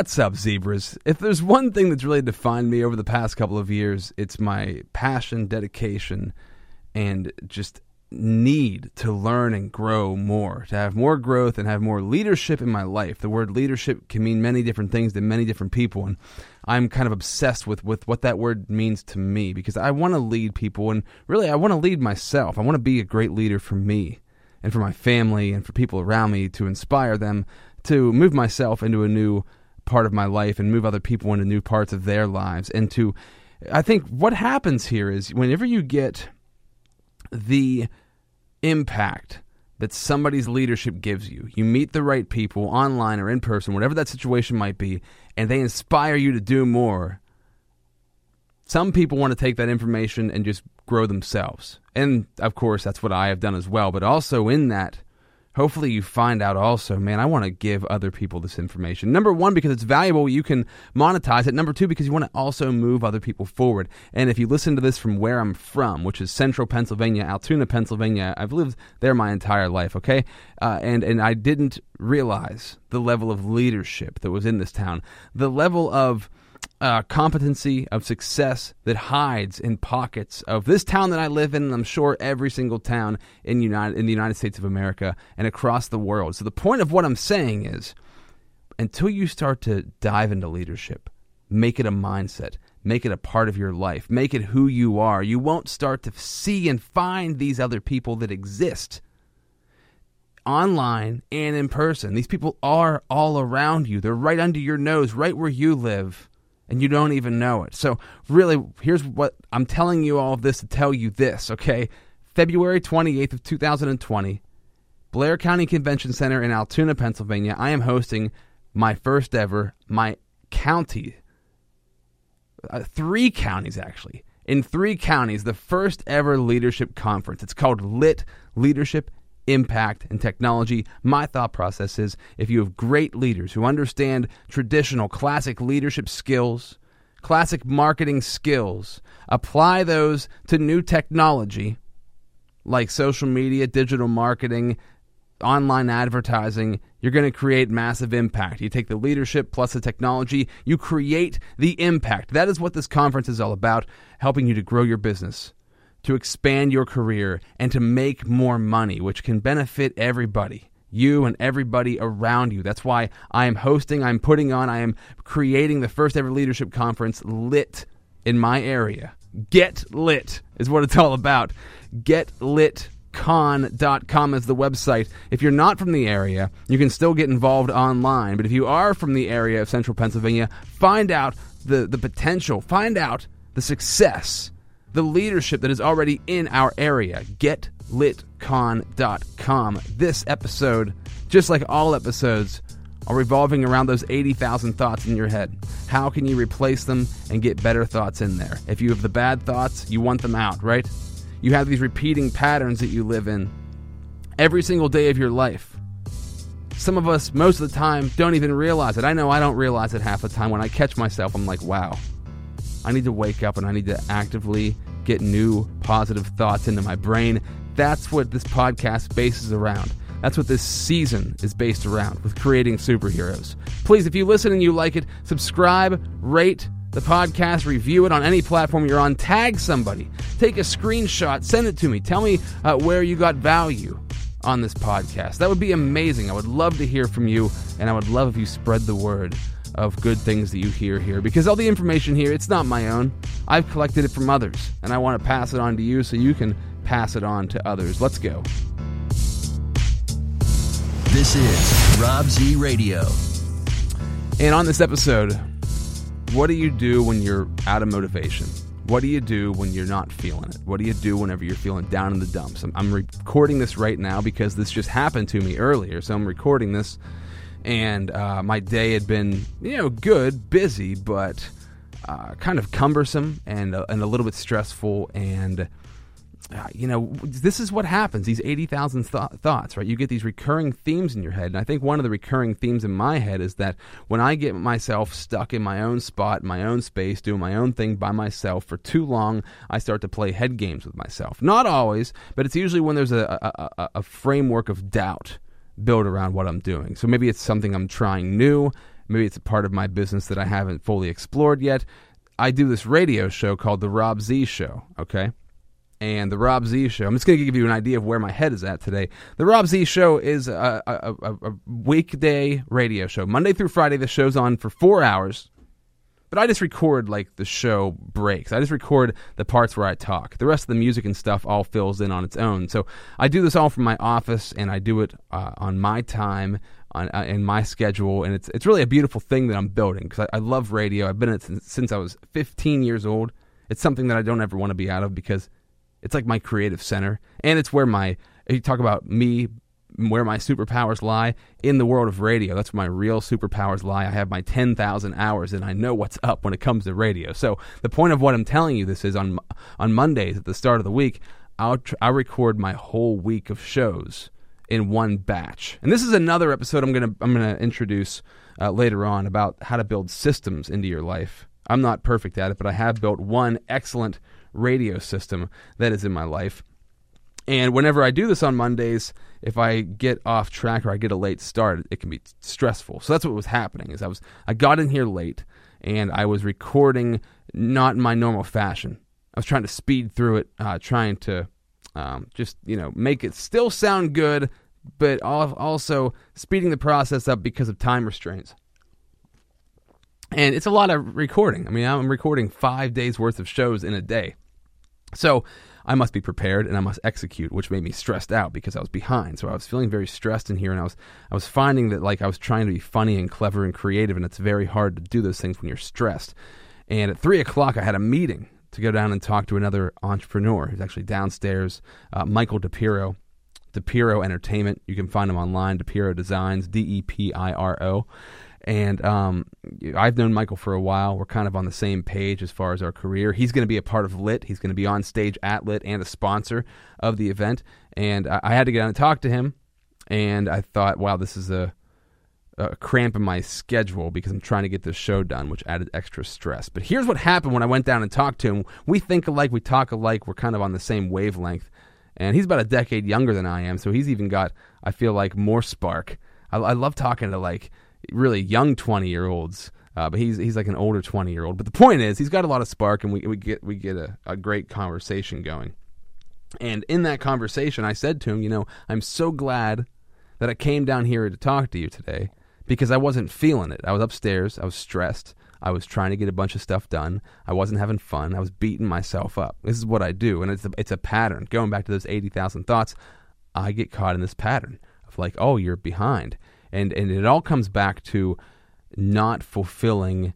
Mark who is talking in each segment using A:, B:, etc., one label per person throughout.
A: What's up, zebras? If there's one thing that's really defined me over the past couple of years, it's my passion, dedication, and just need to learn and grow more, to have more growth and have more leadership in my life. The word leadership can mean many different things to many different people, and I'm kind of obsessed with, with what that word means to me because I want to lead people, and really, I want to lead myself. I want to be a great leader for me and for my family and for people around me to inspire them to move myself into a new part of my life and move other people into new parts of their lives. And to, I think what happens here is whenever you get the impact that somebody's leadership gives you. You meet the right people online or in person, whatever that situation might be, and they inspire you to do more. Some people want to take that information and just grow themselves. And of course, that's what I have done as well. But also in that, hopefully you find out also, man, I want to give other people this information. Number one, because it's valuable, you can monetize it. Number two, because you want to also move other people forward. And if you listen to this from where I'm from, which is central Pennsylvania, Altoona, Pennsylvania, I've lived there my entire life, okay? Uh, and, and I didn't realize the level of leadership that was in this town, the level of uh, competency, of success that hides in pockets of this town that I live in, and I'm sure every single town in United in the United States of America and across the world. So the point of what I'm saying is, until you start to dive into leadership, make it a mindset, make it a part of your life, make it who you are. You won't start to see and find these other people that exist online and in person. These people are all around you. They're right under your nose, right where you live and you don't even know it. So, really, here's what I'm telling you all of this to tell you this, okay? February 28th of 2020, Blair County Convention Center in Altoona, Pennsylvania. I am hosting my first ever, my county, uh, three counties actually, in three counties, the first ever leadership conference. It's called Lit Leadership impact, and technology. My thought process is if you have great leaders who understand traditional classic leadership skills, classic marketing skills, apply those to new technology like social media, digital marketing, online advertising, you're going to create massive impact. You take the leadership plus the technology, you create the impact. That is what this conference is all about, helping you to grow your business to expand your career and to make more money, which can benefit everybody. You and everybody around you. That's why I am hosting, I'm putting on, I am creating the first ever leadership conference lit in my area. Get lit is what it's all about. GetLitCon.com is the website. If you're not from the area, you can still get involved online. But if you are from the area of central Pennsylvania, find out the, the potential, find out the success the leadership that is already in our area. GetLitCon.com. This episode, just like all episodes, are revolving around those 80,000 thoughts in your head. How can you replace them and get better thoughts in there? If you have the bad thoughts, you want them out, right? You have these repeating patterns that you live in every single day of your life. Some of us, most of the time, don't even realize it. I know I don't realize it half the time. When I catch myself, I'm like, wow, I need to wake up and I need to actively get new positive thoughts into my brain. That's what this podcast bases around. That's what this season is based around with creating superheroes. Please, if you listen and you like it, subscribe, rate the podcast, review it on any platform you're on, tag somebody, take a screenshot, send it to me. Tell me uh, where you got value on this podcast. That would be amazing. I would love to hear from you, and I would love if you spread the word of good things that you hear here because all the information here it's not my own i've collected it from others and i want to pass it on to you so you can pass it on to others let's go
B: this is rob z radio
A: and on this episode what do you do when you're out of motivation what do you do when you're not feeling it? What do you do whenever you're feeling down in the dumps? I'm, I'm recording this right now because this just happened to me earlier. So I'm recording this and uh, my day had been you know good, busy, but uh, kind of cumbersome and uh, and a little bit stressful. And uh, you know, this is what happens. These eighty thousand th- thoughts, right? You get these recurring themes in your head, and I think one of the recurring themes in my head is that when I get myself stuck in my own spot, my own space, doing my own thing by myself for too long, I start to play head games with myself. Not always, but it's usually when there's a, a, a, a framework of doubt build around what I'm doing. So maybe it's something I'm trying new. maybe it's a part of my business that I haven't fully explored yet. I do this radio show called The Rob Z Show, okay? And The Rob Z Show, I'm just going to give you an idea of where my head is at today. The Rob Z Show is a, a, a, a weekday radio show. Monday through Friday, the show's on for four hours. But I just record like the show breaks. I just record the parts where I talk. The rest of the music and stuff all fills in on its own. So I do this all from my office, and I do it uh, on my time, on uh, in my schedule, and it's it's really a beautiful thing that I'm building because I, I, love radio. I've been in it since, since I was 15 years old. It's something that I don't ever want to be out of because it's like my creative center, and it's where my you talk about me where my superpowers lie in the world of radio. That's where my real superpowers lie. I have my 10,000 hours and I know what's up when it comes to radio. So the point of what I'm telling you this is on on Mondays at the start of the week, I'll tr- I'll record my whole week of shows in one batch. And this is another episode I'm going to I'm going to introduce uh, later on about how to build systems into your life. I'm not perfect at it, but I have built one excellent radio system that is in my life. And whenever I do this on Mondays, if I get off track or I get a late start, it can be stressful. So that's what was happening. Is I was I got in here late and I was recording not in my normal fashion. I was trying to speed through it, uh, trying to um, just you know make it still sound good, but also speeding the process up because of time restraints. And it's a lot of recording. I mean, I'm recording five days worth of shows in a day. So I must be prepared and I must execute, which made me stressed out because I was behind. So I was feeling very stressed in here, and I was I was finding that like I was trying to be funny and clever and creative, and it's very hard to do those things when you're stressed. And at three o'clock, I had a meeting to go down and talk to another entrepreneur who's actually downstairs, uh, Michael DePiro. DePiro Entertainment. You can find him online, DePiro Designs, D E P I R O. And um, I've known Michael for a while. We're kind of on the same page as far as our career. He's going to be a part of Lit. He's going to be on stage at Lit and a sponsor of the event. And I, I had to get on and talk to him. And I thought, wow, this is a, a cramp in my schedule because I'm trying to get this show done, which added extra stress. But here's what happened when I went down and talked to him. We think alike, we talk alike, we're kind of on the same wavelength. And he's about a decade younger than I am, so he's even got, I feel like, more spark. I, I love talking to like really young 20 year olds. Uh, but he's he's like an older 20 year old. But the point is, he's got a lot of spark, and we, we get we get a, a great conversation going. And in that conversation, I said to him, you know, I'm so glad that I came down here to talk to you today because I wasn't feeling it. I was upstairs, I was stressed, I was trying to get a bunch of stuff done. I wasn't having fun. I was beating myself up. This is what I do, and it's a, it's a pattern. Going back to those 80,000 thoughts, I get caught in this pattern of like, oh, you're behind and and it all comes back to not fulfilling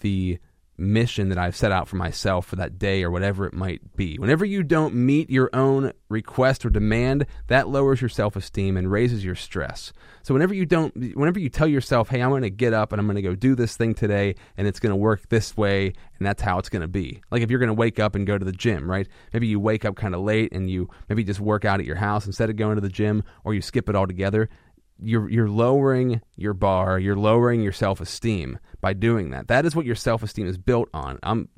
A: the mission that I've set out for myself for that day or whatever it might be. Whenever you don't meet your own request or demand, that lowers your self-esteem and raises your stress. So whenever you don't whenever you tell yourself, "Hey, I'm going to get up and I'm going to go do this thing today and it's going to work this way and that's how it's going to be." Like if you're going to wake up and go to the gym, right? Maybe you wake up kind of late and you maybe just work out at your house instead of going to the gym or you skip it altogether you're you're lowering your bar, you're lowering your self-esteem by doing that. That is what your self-esteem is built on. I'm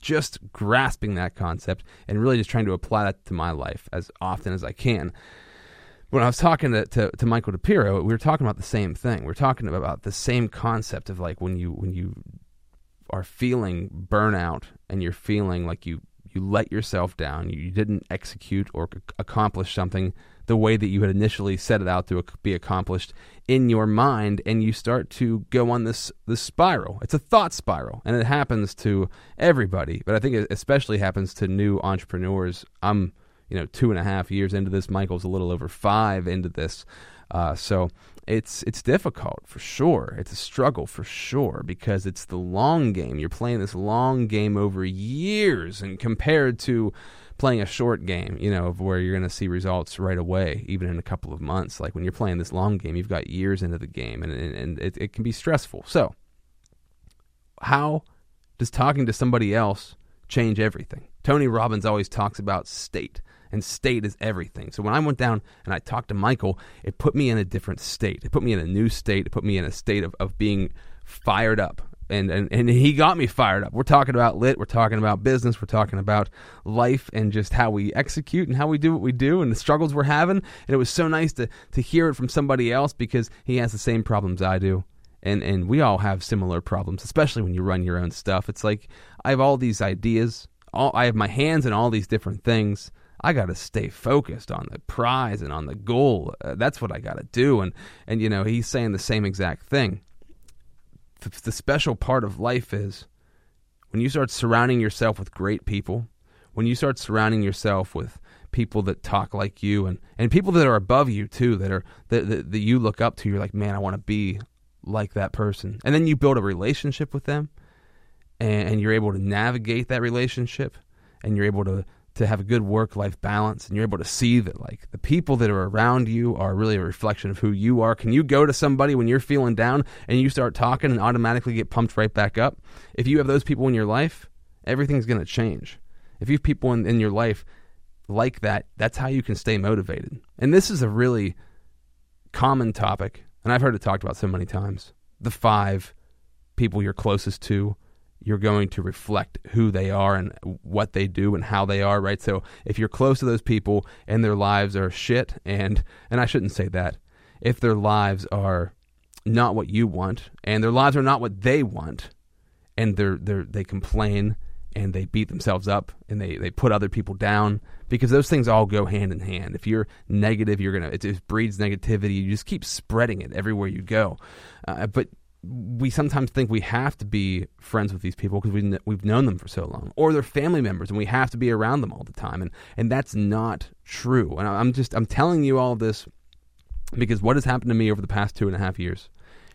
A: just grasping that concept and really just trying to apply that to my life as often as I can. When I was talking to, to, to Michael DePiro, we were talking about the same thing. We we're talking about the same concept of like when you when you are feeling burnout and you're feeling like you you let yourself down, you didn't execute or accomplish something the way that you had initially set it out to be accomplished in your mind and you start to go on this this spiral. It's a thought spiral and it happens to everybody but i think it especially happens to new entrepreneurs. I'm you know two and a half years into this michael's a little over five into this uh, so it's it's difficult for sure. It's a struggle for sure because it's the long game. You're playing this long game over years, and compared to playing a short game, you know, of where you're going to see results right away, even in a couple of months. Like when you're playing this long game, you've got years into the game, and and, and it, it can be stressful. So, how does talking to somebody else change everything? Tony Robbins always talks about state and state is everything. So when I went down and I talked to Michael, it put me in a different state. It put me in a new state. It put me in a state of, of being fired up and, and and he got me fired up. We're talking about lit, we're talking about business, we're talking about life and just how we execute and how we do what we do and the struggles we're having. And it was so nice to to hear it from somebody else because he has the same problems I do. and and we all have similar problems, especially when you run your own stuff. It's like I have all these ideas, all I have my hands in all these different things. I got to stay focused on the prize and on the goal. Uh, that's what I got to do. And and you know, he's saying the same exact thing. The, the special part of life is when you start surrounding yourself with great people, when you start surrounding yourself with people that talk like you and, and people that are above you too that are that, that, that you look up to you're like man i want to be like that person. And then you build a relationship with them and, and you're able to navigate that relationship and you're able to, to have a good work life balance and you're able to see that like the people that are around you are really a reflection of who you are. Can you go to somebody when you're feeling down and you start talking and automatically get pumped right back up? If you have those people in your life, everything's going to change. If you have people in, in your life like that, that's how you can stay motivated. And this is a really common topic and I've heard it talked about so many times. The five people you're closest to, you're going to reflect who they are and what they do and how they are, right? So if you're close to those people and their lives are shit, and and I shouldn't say that, if their lives are not what you want and their lives are not what they want, and they're they they complain and they beat themselves up and they, they put other people down because those things all go hand in hand. If you're negative, you're gonna it, it breeds negativity. You just keep spreading it everywhere you go. Uh, but we sometimes think we have to be friends with these people because we we've known them for so long, or they're family members and we have to be around them all the time, and and that's not true. And I'm just I'm telling you all of this because what has happened to me over the past two and a half years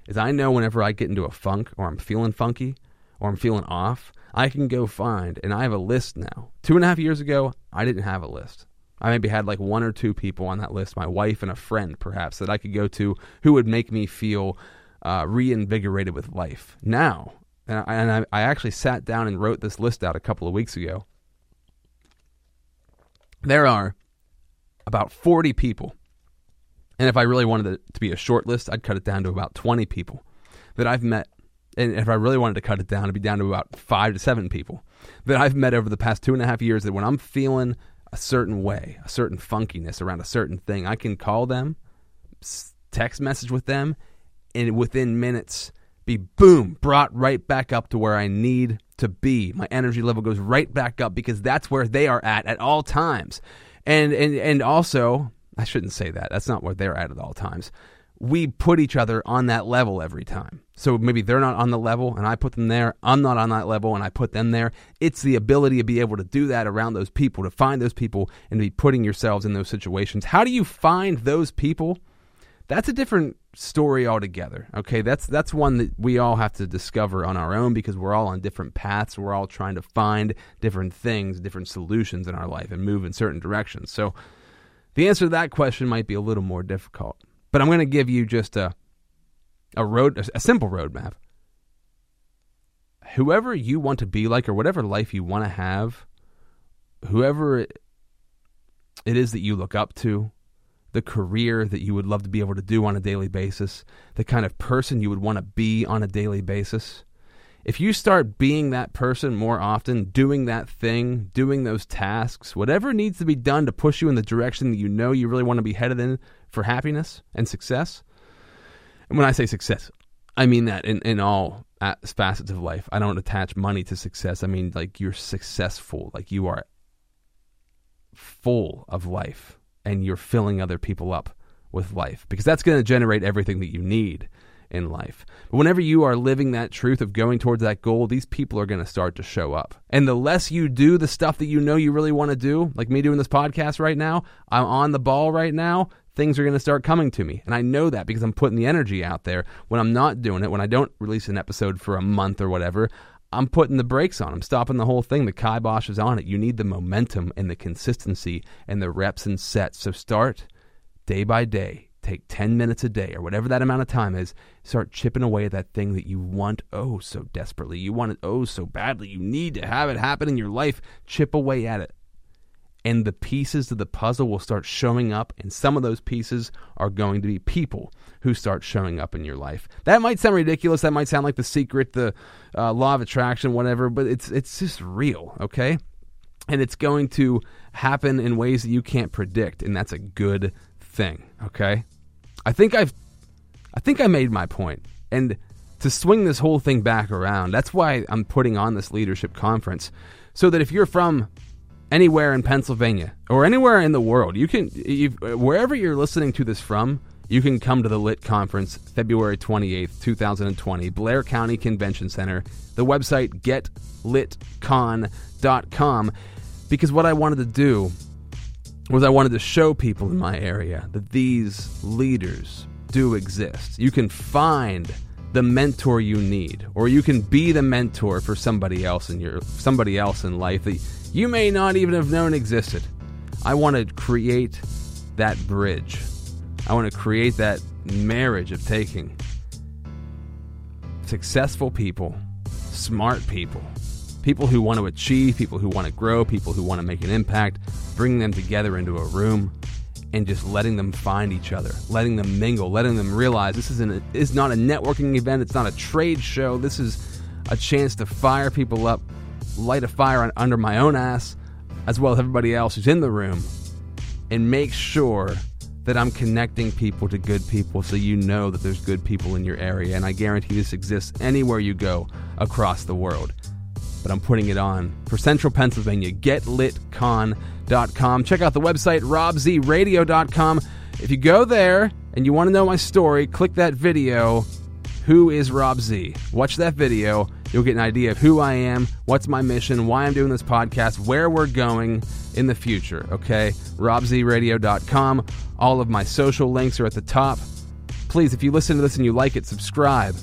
A: is I know whenever I get into a funk or I'm feeling funky or I'm feeling off, I can go find, and I have a list now. Two and a half years ago, I didn't have a list. I maybe had like one or two people on that list, my wife and a friend perhaps, that I could go to who would make me feel uh, reinvigorated with life. Now, and, I, and I, I actually sat down and wrote this list out a couple of weeks ago. There are about 40 people. And if I really wanted it to be a short list, I'd cut it down to about 20 people that I've met and if I really wanted to cut it down, it'd be down to about five to seven people that I've met over the past two and a half years. That when I'm feeling a certain way, a certain funkiness around a certain thing, I can call them, text message with them, and within minutes be boom brought right back up to where I need to be. My energy level goes right back up because that's where they are at at all times. And and and also, I shouldn't say that. That's not where they're at at all times we put each other on that level every time. So maybe they're not on the level and I put them there. I'm not on that level and I put them there. It's the ability to be able to do that around those people, to find those people and to be putting yourselves in those situations. How do you find those people? That's a different story altogether. Okay, that's that's one that we all have to discover on our own because we're all on different paths. We're all trying to find different things, different solutions in our life and move in certain directions. So the answer to that question might be a little more difficult. But I'm going to give you just a a road a simple roadmap. Whoever you want to be like or whatever life you want to have, whoever it is that you look up to, the career that you would love to be able to do on a daily basis, the kind of person you would want to be on a daily basis. If you start being that person more often, doing that thing, doing those tasks, whatever needs to be done to push you in the direction that you know you really want to be headed in for happiness and success. And when I say success, I mean that in, in all facets of life. I don't attach money to success. I mean, like, you're successful, like, you are full of life and you're filling other people up with life because that's going to generate everything that you need in life. But whenever you are living that truth of going towards that goal, these people are going to start to show up. And the less you do the stuff that you know you really want to do, like me doing this podcast right now, I'm on the ball right now, things are going to start coming to me. And I know that because I'm putting the energy out there. When I'm not doing it, when I don't release an episode for a month or whatever, I'm putting the brakes on. I'm stopping the whole thing. The kibosh is on it. You need the momentum and the consistency and the reps and sets. So start day by day take 10 minutes a day or whatever that amount of time is, start chipping away at that thing that you want oh so desperately. You want it oh so badly. You need to have it happen in your life. Chip away at it. And the pieces of the puzzle will start showing up, and some of those pieces are going to be people who start showing up in your life. That might sound ridiculous. That might sound like the secret, the uh, law of attraction, whatever, but it's it's just real, okay? And it's going to happen in ways that you can't predict, and that's a good thing, okay? I think I've I think I made my point. And to swing this whole thing back around. That's why I'm putting on this leadership conference. So that if you're from anywhere in Pennsylvania or anywhere in the world, you can, wherever you're listening to this from, you can come to the LIT conference February 28th, 2020, Blair County Convention Center. The website getlitcon.com. Because what I wanted to do was I wanted to show people in my area that these leaders do exist. You can find the mentor you need, or you can be the mentor for somebody else in your somebody else in life that you may not even have known existed. I want to create that bridge I want to create that marriage of taking successful people, smart people, people who want to achieve, people who want to grow, people who want to make an impact, bringing them together into a room and just letting them find each other, letting them mingle, letting them realize this is, an, is not a networking event, it's not a trade show. This is a chance to fire people up, light a fire under my own ass, as well as everybody else who's in the room, and make sure that I'm connecting people to good people so you know that there's good people in your area. And I guarantee this exists anywhere you go across the world. But I'm putting it on for Central Pennsylvania. GetLitCon.com. Check out the website, RobZRadio.com. If you go there and you want to know my story, click that video. Who is Rob Z? Watch that video. You'll get an idea of who I am, what's my mission, why I'm doing this podcast, where we're going in the future. Okay? RobZRadio.com. All of my social links are at the top. Please, if you listen to this and you like it, subscribe,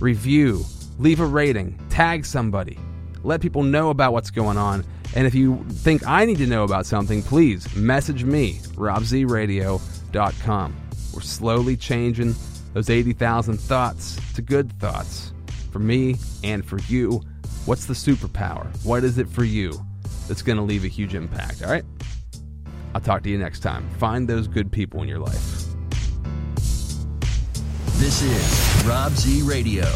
A: review, leave a rating, tag somebody, let people know about what's going on. And if you think I need to know about something, please message me, robzradio.com. We're slowly changing those 80,000 thoughts to good thoughts for me and for you. What's the superpower? What is it for you that's going to leave a huge impact? All right? I'll talk to you next time. Find those good people in your life.
B: This is Rob Z Radio.